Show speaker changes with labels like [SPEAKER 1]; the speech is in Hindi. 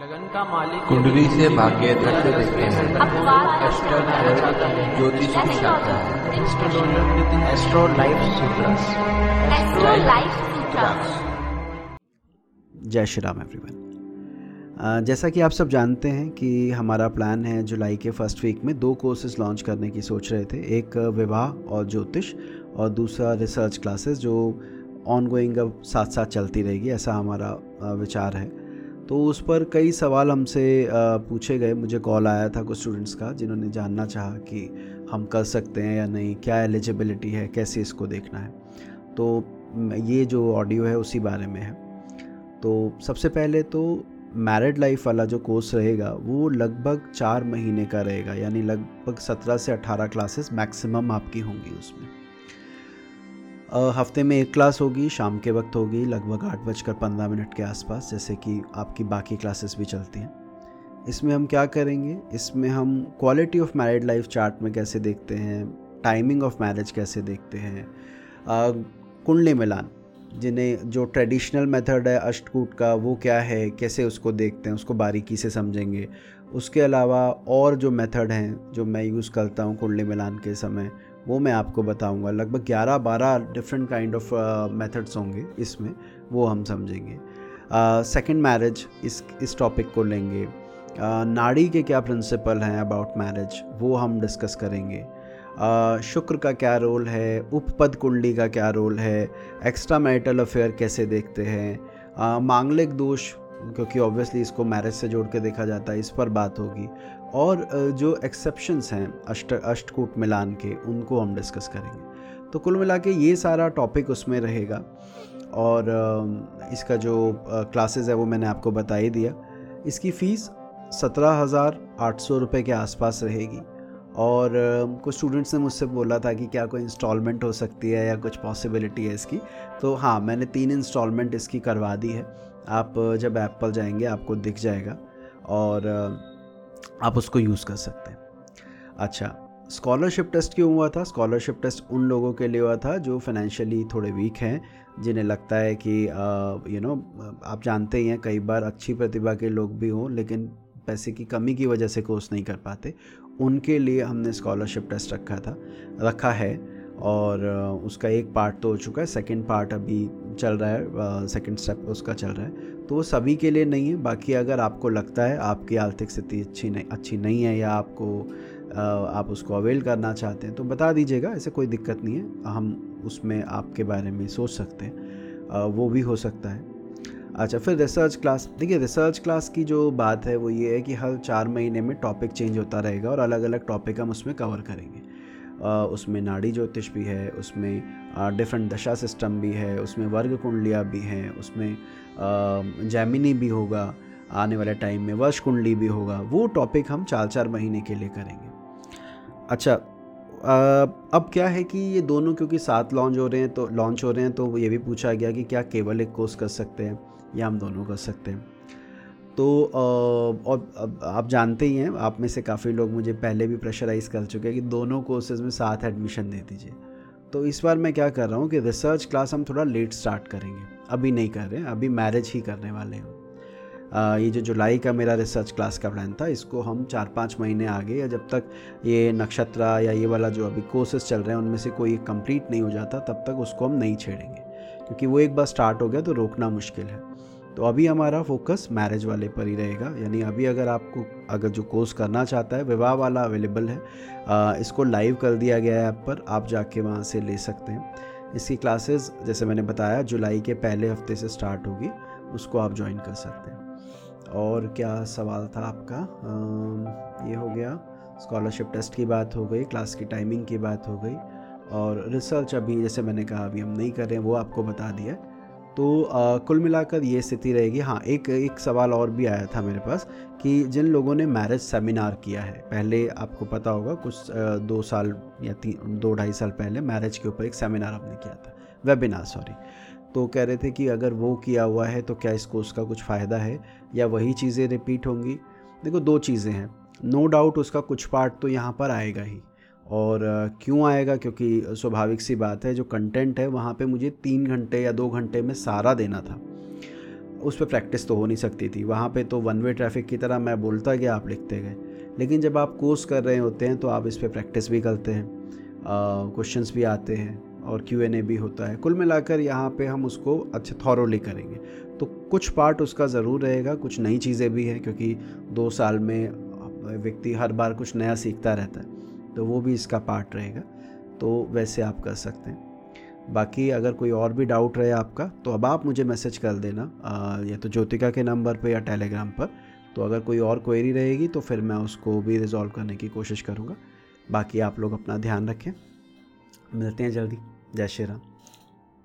[SPEAKER 1] लगन का मालिक
[SPEAKER 2] कुंडली से भाग्य दृश्य देखते हैं। ज्योतिष की शाखा है
[SPEAKER 1] astro life Sutras
[SPEAKER 3] astro life Sutra
[SPEAKER 4] जय श्री राम एवरीवन जैसा कि आप सब जानते हैं कि हमारा प्लान है जुलाई के फ़र्स्ट वीक में दो कोर्सेज लॉन्च करने की सोच रहे थे। एक विवाह और ज्योतिष और दूसरा रिसर्च क्लासेस जो ऑन गोइंग अब साथ साथ चलती रहेगी ऐसा हमारा विचार है। तो उस पर कई सवाल हमसे पूछे गए। मुझे कॉल आया था कुछ स्टूडेंट्स का, जिन्होंने जानना चाहा कि हम कर सकते हैं या नहीं, क्या एलिजिबिलिटी है, कैसे इसको देखना है। तो ये जो ऑडियो है उसी बारे में है। तो सबसे पहले तो मैरिड लाइफ वाला जो कोर्स रहेगा, वो लगभग चार महीने का रहेगा, यानी लगभग सत्रह से अठारह क्लासेस मैक्सिमम आपकी होंगी उसमें। हफ़्ते में एक क्लास होगी, शाम के वक्त होगी, लगभग आठ बजकर पंद्रह मिनट के आसपास, जैसे कि आपकी बाकी क्लासेस भी चलती हैं। इसमें हम क्या करेंगे? इसमें हम quality of married life chart में कैसे देखते हैं टाइमिंग ऑफ़ मैरिज कैसे देखते हैं कुंडली मिलान, जिन्हें जो ट्रेडिशनल मेथड है, अष्टकूट का, वो क्या है, कैसे उसको देखते हैं, उसको बारीकी से समझेंगे। उसके अलावा और जो मेथड हैं, जो मैं यूज़ करता हूँ कुंडली मिलान के समय वो मैं आपको बताऊँगा। लगभग 11-12 डिफरेंट काइंड ऑफ़ मेथड्स होंगे इसमें वो हम समझेंगे। सेकंड uh, मैरिज इस इस टॉपिक को लेंगे। अ, नाड़ी के क्या प्रिंसिपल हैं अबाउट मैरिज वो हम डिस्कस करेंगे। अ, शुक्र का क्या रोल है? उपपद कुंडली का क्या रोल है? एक्स्ट्रा मैरिटल अफेयर कैसे देखते हैं? अ, मांगलिक दोष क्योंकि ऑब्वियसली इसको मैरिज से जोड़ के देखा जाता है, इस पर बात होगी। और जो एक्सेप्शंस हैं, अष्ट, अष्टकूट मिलान के, उनको हम डिस्कस करेंगे। तो कुल मिला के ये सारा टॉपिक उसमें रहेगा। और इसका जो क्लासेस है, वो मैंने आपको बता ही दिया। इसकी फ़ीस सत्रह हज़ार आठ सौ रुपये के आसपास रहेगी। और कुछ स्टूडेंट्स ने मुझसे बोला था कि क्या कोई इंस्टॉलमेंट हो सकती है या कुछ पॉसिबिलिटी है इसकी। तो हाँ मैंने तीन इंस्टॉलमेंट इसकी करवा दी है। आप जब ऐप पर जाएँगे, आपको दिख जाएगा और आप उसको यूज़ कर सकते हैं। अच्छा स्कॉलरशिप टेस्ट क्यों हुआ था? स्कॉलरशिप टेस्ट उन लोगों के लिए हुआ था जो फाइनेंशियली थोड़े वीक हैं, जिन्हें लगता है कि यू नो आप जानते ही हैं, कई बार अच्छी प्रतिभा के लोग भी हों, लेकिन पैसे की कमी की वजह से कोर्स नहीं कर पाते। उनके लिए हमने स्कॉलरशिप टेस्ट रखा था, रखा है। और उसका एक पार्ट तो हो चुका है सेकंड पार्ट अभी चल रहा है सेकंड स्टेप उसका चल रहा है। तो वो सभी के लिए नहीं है, बाकी अगर आपको लगता है आपकी आर्थिक स्थिति अच्छी नहीं अच्छी नहीं है या आपको आप उसको अवेल करना चाहते हैं तो बता दीजिएगा, ऐसे कोई दिक्कत नहीं है, हम उसमें आपके बारे में सोच सकते हैं। वो भी हो सकता है। अच्छा फिर रिसर्च क्लास देखिए रिसर्च क्लास की जो बात है वो ये है कि हर चार महीने में टॉपिक चेंज होता रहेगा और अलग अलग टॉपिक हम उसमें कवर करेंगे। उसमें नाड़ी ज्योतिष भी है, उसमें डिफरेंट दशा सिस्टम भी है, उसमें वर्ग कुंडलियाँ भी हैं, उसमें जैमिनी भी होगा, आने वाले टाइम में वर्ष कुंडली भी होगा, वो टॉपिक हम चार चार महीने के लिए करेंगे। अच्छा अब क्या है कि ये दोनों क्योंकि साथ लॉन्च हो रहे हैं तो लॉन्च हो रहे हैं तो ये भी पूछा गया कि क्या केवल एक कोर्स कर सकते हैं या हम दोनों कर सकते हैं। तो और आप जानते ही हैं, आप में से काफ़ी लोग मुझे पहले भी प्रेशराइज़ कर चुके हैं कि दोनों कोर्सेज में साथ एडमिशन दे दीजिए। तो इस बार मैं क्या कर रहा हूँ कि रिसर्च क्लास हम थोड़ा लेट स्टार्ट करेंगे। अभी नहीं कर रहे हैं अभी मैरिज ही करने वाले हैं। ये जो जुलाई का मेरा रिसर्च क्लास का प्लान था, इसको हम चार पाँच महीने आगे या जब तक ये नक्षत्र या ये वाला जो अभी कोर्सेज चल रहे हैं, उनमें से कोई कंप्लीट नहीं हो जाता, तब तक उसको हम नहीं छेड़ेंगे। क्योंकि वो एक बार स्टार्ट हो गया तो रोकना मुश्किल है। तो अभी हमारा फोकस मैरिज वाले पर ही रहेगा। यानी अभी अगर आपको अगर जो कोर्स करना चाहता है विवाह वाला अवेलेबल है अ, इसको लाइव कर दिया गया है ऐप पर आप जाके वहाँ से ले सकते हैं। इसकी क्लासेस जैसे मैंने बताया जुलाई के पहले हफ़्ते से स्टार्ट होगी उसको आप ज्वाइन कर सकते हैं। और क्या सवाल था आपका? अम, ये हो गया। स्कॉलरशिप टेस्ट की बात हो गई क्लास की टाइमिंग की बात हो गई। और रिसर्च अभी जैसे मैंने कहा अभी हम नहीं कर रहे हैं वो आपको बता दिया तो अ, कुल मिलाकर ये स्थिति रहेगी। हाँ एक एक सवाल और भी आया था मेरे पास कि जिन लोगों ने मैरिज सेमिनार किया है पहले आपको पता होगा कुछ अ, दो साल या तीन दो ढाई साल पहले मैरिज के ऊपर एक सेमिनार हमने किया था वेबिनार सॉरी। तो कह रहे थे कि अगर वो किया हुआ है तो क्या इसको उसका कुछ फ़ायदा है या वही चीज़ें रिपीट होंगी? देखो दो चीज़ें हैं। नो डाउट उसका कुछ पार्ट तो यहाँ पर आएगा ही। और क्यों आएगा? क्योंकि स्वाभाविक सी बात है, जो कंटेंट है, वहाँ पे मुझे तीन घंटे या दो घंटे में सारा देना था। उस पर प्रैक्टिस तो हो नहीं सकती थी। वहाँ पे तो वन वे ट्रैफ़िक की तरह मैं बोलता गया आप लिखते गए। लेकिन जब आप कोर्स कर रहे होते हैं तो आप इस पर प्रैक्टिस भी करते हैं क्वेश्चंस भी आते हैं और क्यू एन ए भी होता है। कुल मिलाकर यहाँ पे हम उसको अच्छे थॉरोली करेंगे। तो कुछ पार्ट उसका ज़रूर रहेगा, कुछ नई चीज़ें भी हैं, क्योंकि दो साल में व्यक्ति हर बार कुछ नया सीखता रहता है। तो वो भी इसका पार्ट रहेगा। तो वैसे आप कर सकते हैं। बाकी अगर कोई और भी डाउट रहे आपका तो अब आप मुझे मैसेज कर देना आ, या तो ज्योतिका के नंबर पर या टेलीग्राम पर। तो अगर कोई और क्वेरी रहेगी तो फिर मैं उसको भी रिजॉल्व करने की कोशिश करूँगा। बाकी आप लोग अपना ध्यान रखें। मिलते हैं जल्दी। जय श्री राम।